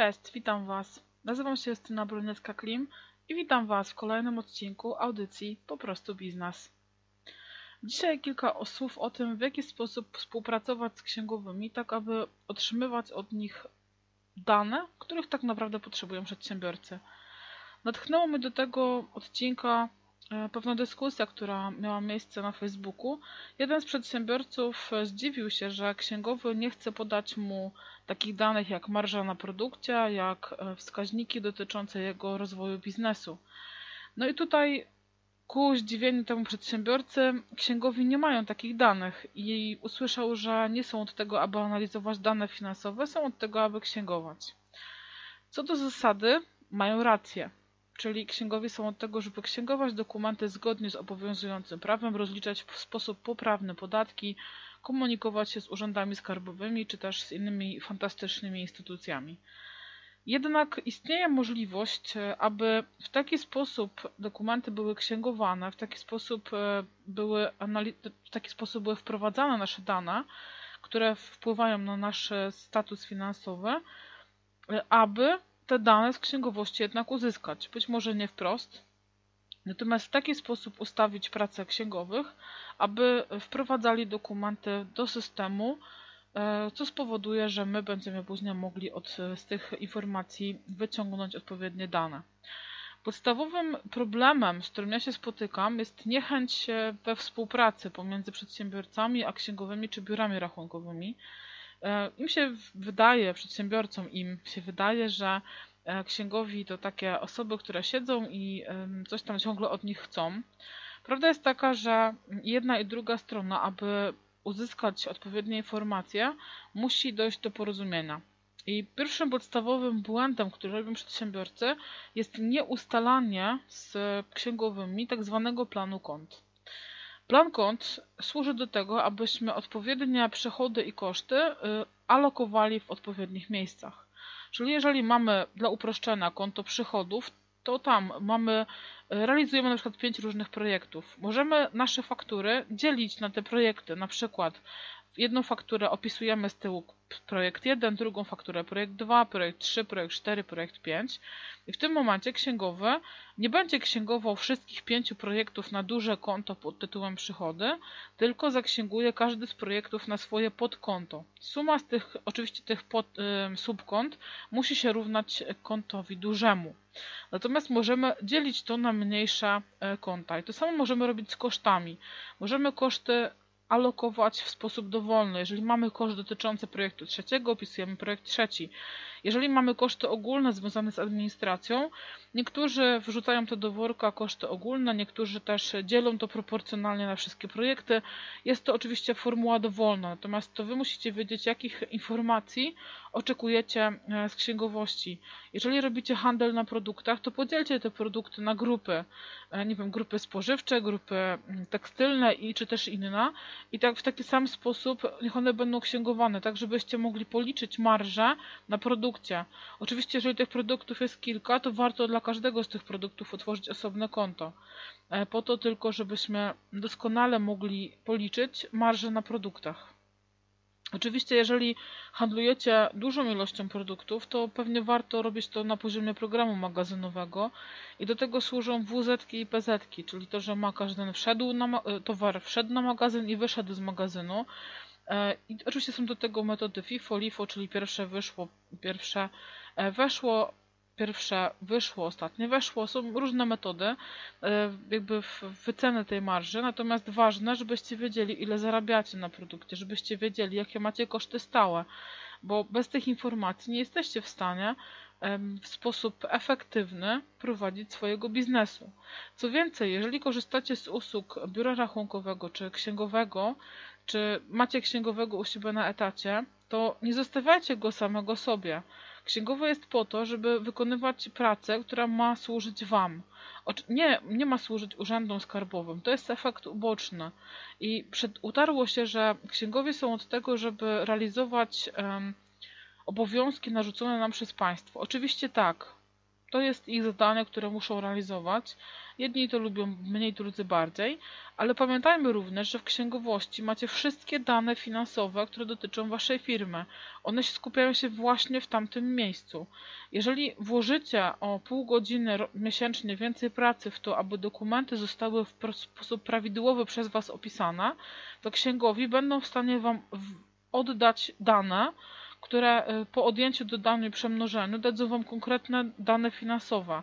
Cześć, witam Was. Nazywam się Justyna Broniecka-Klim i witam Was w kolejnym odcinku audycji Po prostu Biznes. Dzisiaj kilka słów o tym, w jaki sposób współpracować z księgowymi, tak aby otrzymywać od nich dane, których tak naprawdę potrzebują przedsiębiorcy. Natchnęło mnie do tego odcinka pewna dyskusja, która miała miejsce na Facebooku. Jeden z przedsiębiorców e, zdziwił się, że księgowy nie chce podać mu takich danych jak marża na produkcie, jak e, wskaźniki dotyczące jego rozwoju biznesu. No i tutaj ku zdziwieniu temu przedsiębiorcy księgowi nie mają takich danych i usłyszał, że nie są od tego, aby analizować dane finansowe, są od tego, aby księgować. Co do zasady, mają rację czyli księgowie są od tego, żeby księgować dokumenty zgodnie z obowiązującym prawem, rozliczać w sposób poprawny podatki, komunikować się z urzędami skarbowymi czy też z innymi fantastycznymi instytucjami. Jednak istnieje możliwość, aby w taki sposób dokumenty były księgowane, w taki sposób e, były, w taki sposób były wprowadzane nasze dane, które wpływają na nasz status finansowy, e, aby te dane z księgowości jednak uzyskać. Być może nie wprost, natomiast w taki sposób ustawić pracę księgowych, aby wprowadzali dokumenty do systemu, e, co spowoduje, że my będziemy później mogli od, z tych informacji wyciągnąć odpowiednie dane. Podstawowym problemem, z którym ja się spotykam, jest niechęć we współpracy pomiędzy przedsiębiorcami a księgowymi czy biurami rachunkowymi. E, Im się wydaje, przedsiębiorcom im się wydaje, że e, księgowi to takie osoby, które siedzą i coś tam ciągle od nich chcą. Prawda jest taka, że jedna i druga strona, aby uzyskać odpowiednie informacje, musi dojść do porozumienia. I pierwszym podstawowym błędem, który robią przedsiębiorcy, jest nieustalanie z księgowymi tak zwanego planu kont. Plan kont służy do tego, abyśmy odpowiednie przychody i koszty y, alokowali w odpowiednich miejscach. Czyli jeżeli mamy dla uproszczenia konto przychodów, to tam mamy, y, realizujemy na przykład pięć różnych projektów. Możemy nasze faktury dzielić na te projekty, na przykład jedną fakturę opisujemy z tyłu projekt 1, drugą fakturę projekt 2, projekt 3, projekt 4, projekt 5. I w tym momencie księgowy nie będzie księgował wszystkich pięciu projektów na duże konto pod tytułem przychody, tylko zaksięguje każdy z projektów na swoje podkonto. Suma z tych, oczywiście tych pod, subkont musi się równać kontowi dużemu. Natomiast możemy dzielić to na mniejsze y, konta. I to samo możemy robić z kosztami. Możemy koszty alokować w sposób dowolny. Jeżeli mamy koszt dotyczący projektu trzeciego, opisujemy projekt trzeci. Jeżeli mamy koszty ogólne związane z administracją, niektórzy wrzucają to do worka koszty ogólne, niektórzy też dzielą to proporcjonalnie na wszystkie projekty. Jest to oczywiście formuła dowolna, natomiast to Wy musicie wiedzieć, jakich informacji oczekujecie e, z księgowości. Jeżeli robicie handel na produktach, to podzielcie te produkty na grupy, e, nie wiem, grupy spożywcze, grupy mm, tekstylne i czy też inne i tak w taki sam sposób niech one będą księgowane, tak żebyście mogli policzyć marżę na produkcie. Oczywiście, jeżeli tych produktów jest kilka, to warto dla każdego z tych produktów otworzyć osobne konto. E, po to tylko, żebyśmy doskonale mogli policzyć marżę na produktach. Oczywiście, jeżeli handlujecie dużą ilością produktów, to pewnie warto robić to na poziomie programu magazynowego i do tego służą WZ i PZ, czyli to, że magazyn wszedł na, e, towar wszedł na magazyn i wyszedł z magazynu. E, I oczywiście są do tego metody FIFO, LIFO, czyli pierwsze wyszło, pierwsze e, weszło, pierwsze wyszło, ostatnie weszło. Są różne metody e, jakby wyceny tej marży, natomiast ważne, żebyście wiedzieli ile zarabiacie na produkcie, żebyście wiedzieli jakie macie koszty stałe, bo bez tych informacji nie jesteście w stanie w sposób efektywny prowadzić swojego biznesu. Co więcej, jeżeli korzystacie z usług biura rachunkowego czy księgowego, czy macie księgowego u siebie na etacie, to nie zostawiajcie go samego sobie. Księgowy jest po to, żeby wykonywać pracę, która ma służyć Wam. Nie, nie ma służyć urzędom skarbowym. To jest efekt uboczny. I przed, utarło się, że księgowie są od tego, żeby realizować um, obowiązki narzucone nam przez państwo. Oczywiście tak. To jest ich zadanie, które muszą realizować. Jedni to lubią mniej, drudzy bardziej, ale pamiętajmy również, że w księgowości macie wszystkie dane finansowe, które dotyczą waszej firmy. One się skupiają się właśnie w tamtym miejscu. Jeżeli włożycie o pół godziny miesięcznie więcej pracy w to, aby dokumenty zostały w sposób prawidłowy przez was opisane, to księgowi będą w stanie wam oddać dane, które y, po odjęciu, dodaniu i przemnożeniu dadzą Wam konkretne dane finansowe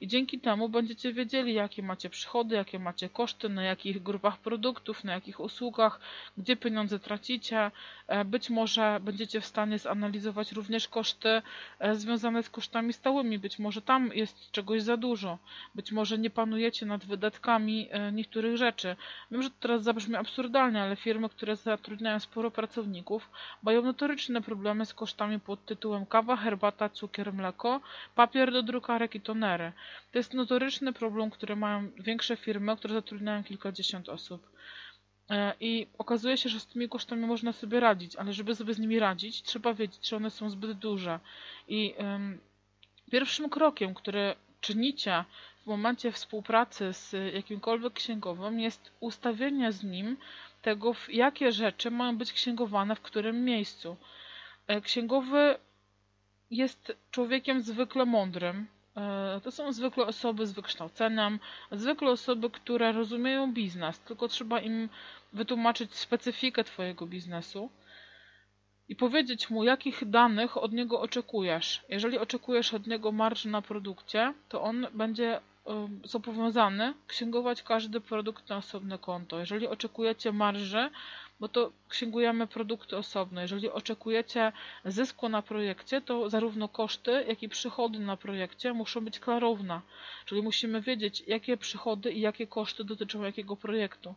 i dzięki temu będziecie wiedzieli, jakie macie przychody, jakie macie koszty, na jakich grupach produktów, na jakich usługach, gdzie pieniądze tracicie. E, być może będziecie w stanie zanalizować również koszty e, związane z kosztami stałymi. Być może tam jest czegoś za dużo. Być może nie panujecie nad wydatkami e, niektórych rzeczy. Wiem, że to teraz zabrzmi absurdalnie, ale firmy, które zatrudniają sporo pracowników, mają notoryczne problemy z kosztami pod tytułem kawa, herbata, cukier, mleko, papier do drukarek i tonery. To jest notoryczny problem, który mają większe firmy, które zatrudniają kilkadziesiąt osób. E, I okazuje się, że z tymi kosztami można sobie radzić, ale żeby sobie z nimi radzić, trzeba wiedzieć, czy one są zbyt duże. I pierwszym krokiem, który czynicie w momencie współpracy z jakimkolwiek księgowym, jest ustawienie z nim tego, jakie rzeczy mają być księgowane w którym miejscu. E, księgowy jest człowiekiem zwykle mądrym, to są zwykle osoby z wykształceniem, zwykle osoby, które rozumieją biznes, tylko trzeba im wytłumaczyć specyfikę Twojego biznesu i powiedzieć mu, jakich danych od niego oczekujesz. Jeżeli oczekujesz od niego marży na produkcie, to on będzie e, zobowiązany księgować każdy produkt na osobne konto. Jeżeli oczekujecie marży, bo to księgujemy produkty osobno. Jeżeli oczekujecie zysku na projekcie, to zarówno koszty, jak i przychody na projekcie muszą być klarowne. Czyli musimy wiedzieć, jakie przychody i jakie koszty dotyczą jakiego projektu.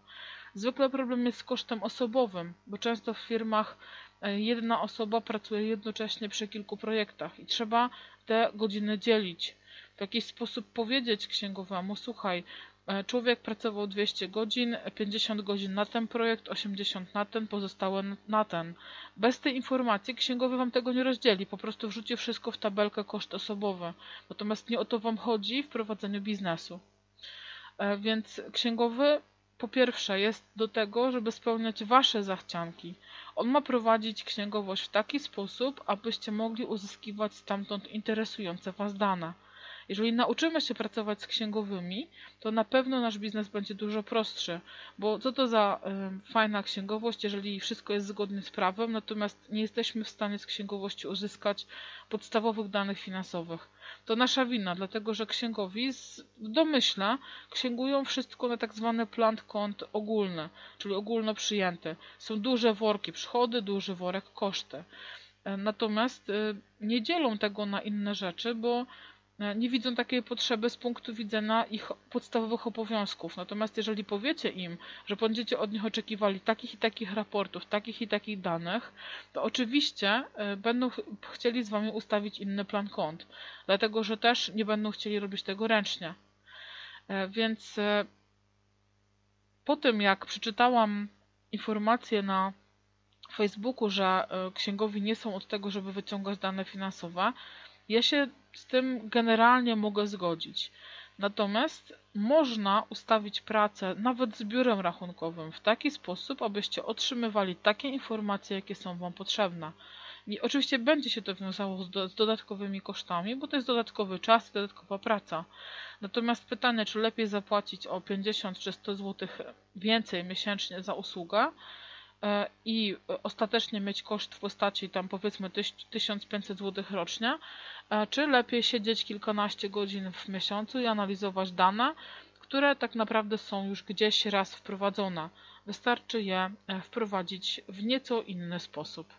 Zwykle problem jest z kosztem osobowym, bo często w firmach e, jedna osoba pracuje jednocześnie przy kilku projektach i trzeba te godziny dzielić. W jakiś sposób powiedzieć księgowemu, słuchaj, człowiek pracował 200 godzin, 50 godzin na ten projekt, 80 na ten, pozostałe na ten. Bez tej informacji księgowy Wam tego nie rozdzieli, po prostu wrzuci wszystko w tabelkę koszt osobowy. Natomiast nie o to Wam chodzi w prowadzeniu biznesu. E, więc księgowy po pierwsze jest do tego, żeby spełniać Wasze zachcianki. On ma prowadzić księgowość w taki sposób, abyście mogli uzyskiwać stamtąd interesujące Was dane. Jeżeli nauczymy się pracować z księgowymi, to na pewno nasz biznes będzie dużo prostszy, bo co to za y, fajna księgowość, jeżeli wszystko jest zgodnie z prawem, natomiast nie jesteśmy w stanie z księgowości uzyskać podstawowych danych finansowych. To nasza wina, dlatego że księgowi z, w domyśle księgują wszystko na tak zwany plan kont ogólny, czyli ogólno przyjęty. Są duże worki przychody, duży worek koszty. E, natomiast y, nie dzielą tego na inne rzeczy, bo E, nie widzą takiej potrzeby z punktu widzenia ich podstawowych obowiązków. Natomiast jeżeli powiecie im, że będziecie od nich oczekiwali takich i takich raportów, takich i takich danych, to oczywiście e, będą chcieli z Wami ustawić inny plan kont, dlatego że też nie będą chcieli robić tego ręcznie. E, więc po tym, jak przeczytałam informację na Facebooku, że księgowi nie są od tego, żeby wyciągać dane finansowe, ja się z tym generalnie mogę zgodzić. Natomiast można ustawić pracę nawet z biurem rachunkowym w taki sposób, abyście otrzymywali takie informacje, jakie są Wam potrzebne. I oczywiście będzie się to wiązało z, do, z dodatkowymi kosztami, bo to jest dodatkowy czas i dodatkowa praca. Natomiast pytanie, czy lepiej zapłacić o 50 czy 100 zł więcej miesięcznie za usługę, i ostatecznie mieć koszt w postaci tam powiedzmy 1500 zł rocznie, e, czy lepiej siedzieć kilkanaście godzin w miesiącu i analizować dane, które tak naprawdę są już gdzieś raz wprowadzone. Wystarczy je e, wprowadzić w nieco inny sposób.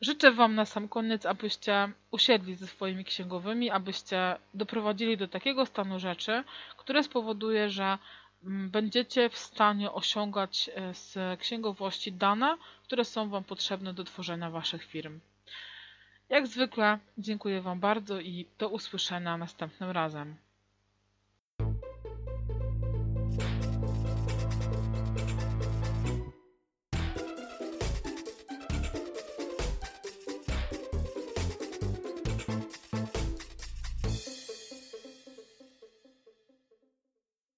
Życzę Wam na sam koniec, abyście usiedli ze swoimi księgowymi, abyście doprowadzili do takiego stanu rzeczy, które spowoduje, że będziecie w stanie osiągać e, z księgowości dane, które są Wam potrzebne do tworzenia Waszych firm. Jak zwykle dziękuję Wam bardzo i do usłyszenia następnym razem.